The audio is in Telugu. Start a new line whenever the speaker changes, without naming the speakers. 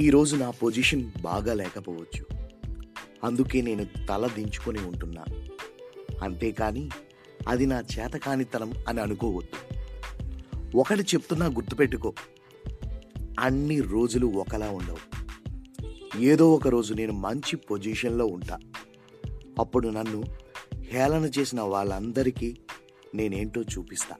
ఈరోజు నా పొజిషన్ బాగా లేకపోవచ్చు. అందుకే నేను తల దించుకొని ఉంటున్నా. అంతేకాని అది నా చేతకానితనం అని అనుకోవద్దు. ఒకటి చెప్తున్నా గుర్తుపెట్టుకో. అన్ని రోజులు ఒకలా ఉండవు. ఏదో ఒక రోజు నేను మంచి పొజిషన్లో ఉంటా. అప్పుడు నన్ను హేళన చేసిన వాళ్ళందరికీ నేనేంటో చూపిస్తా.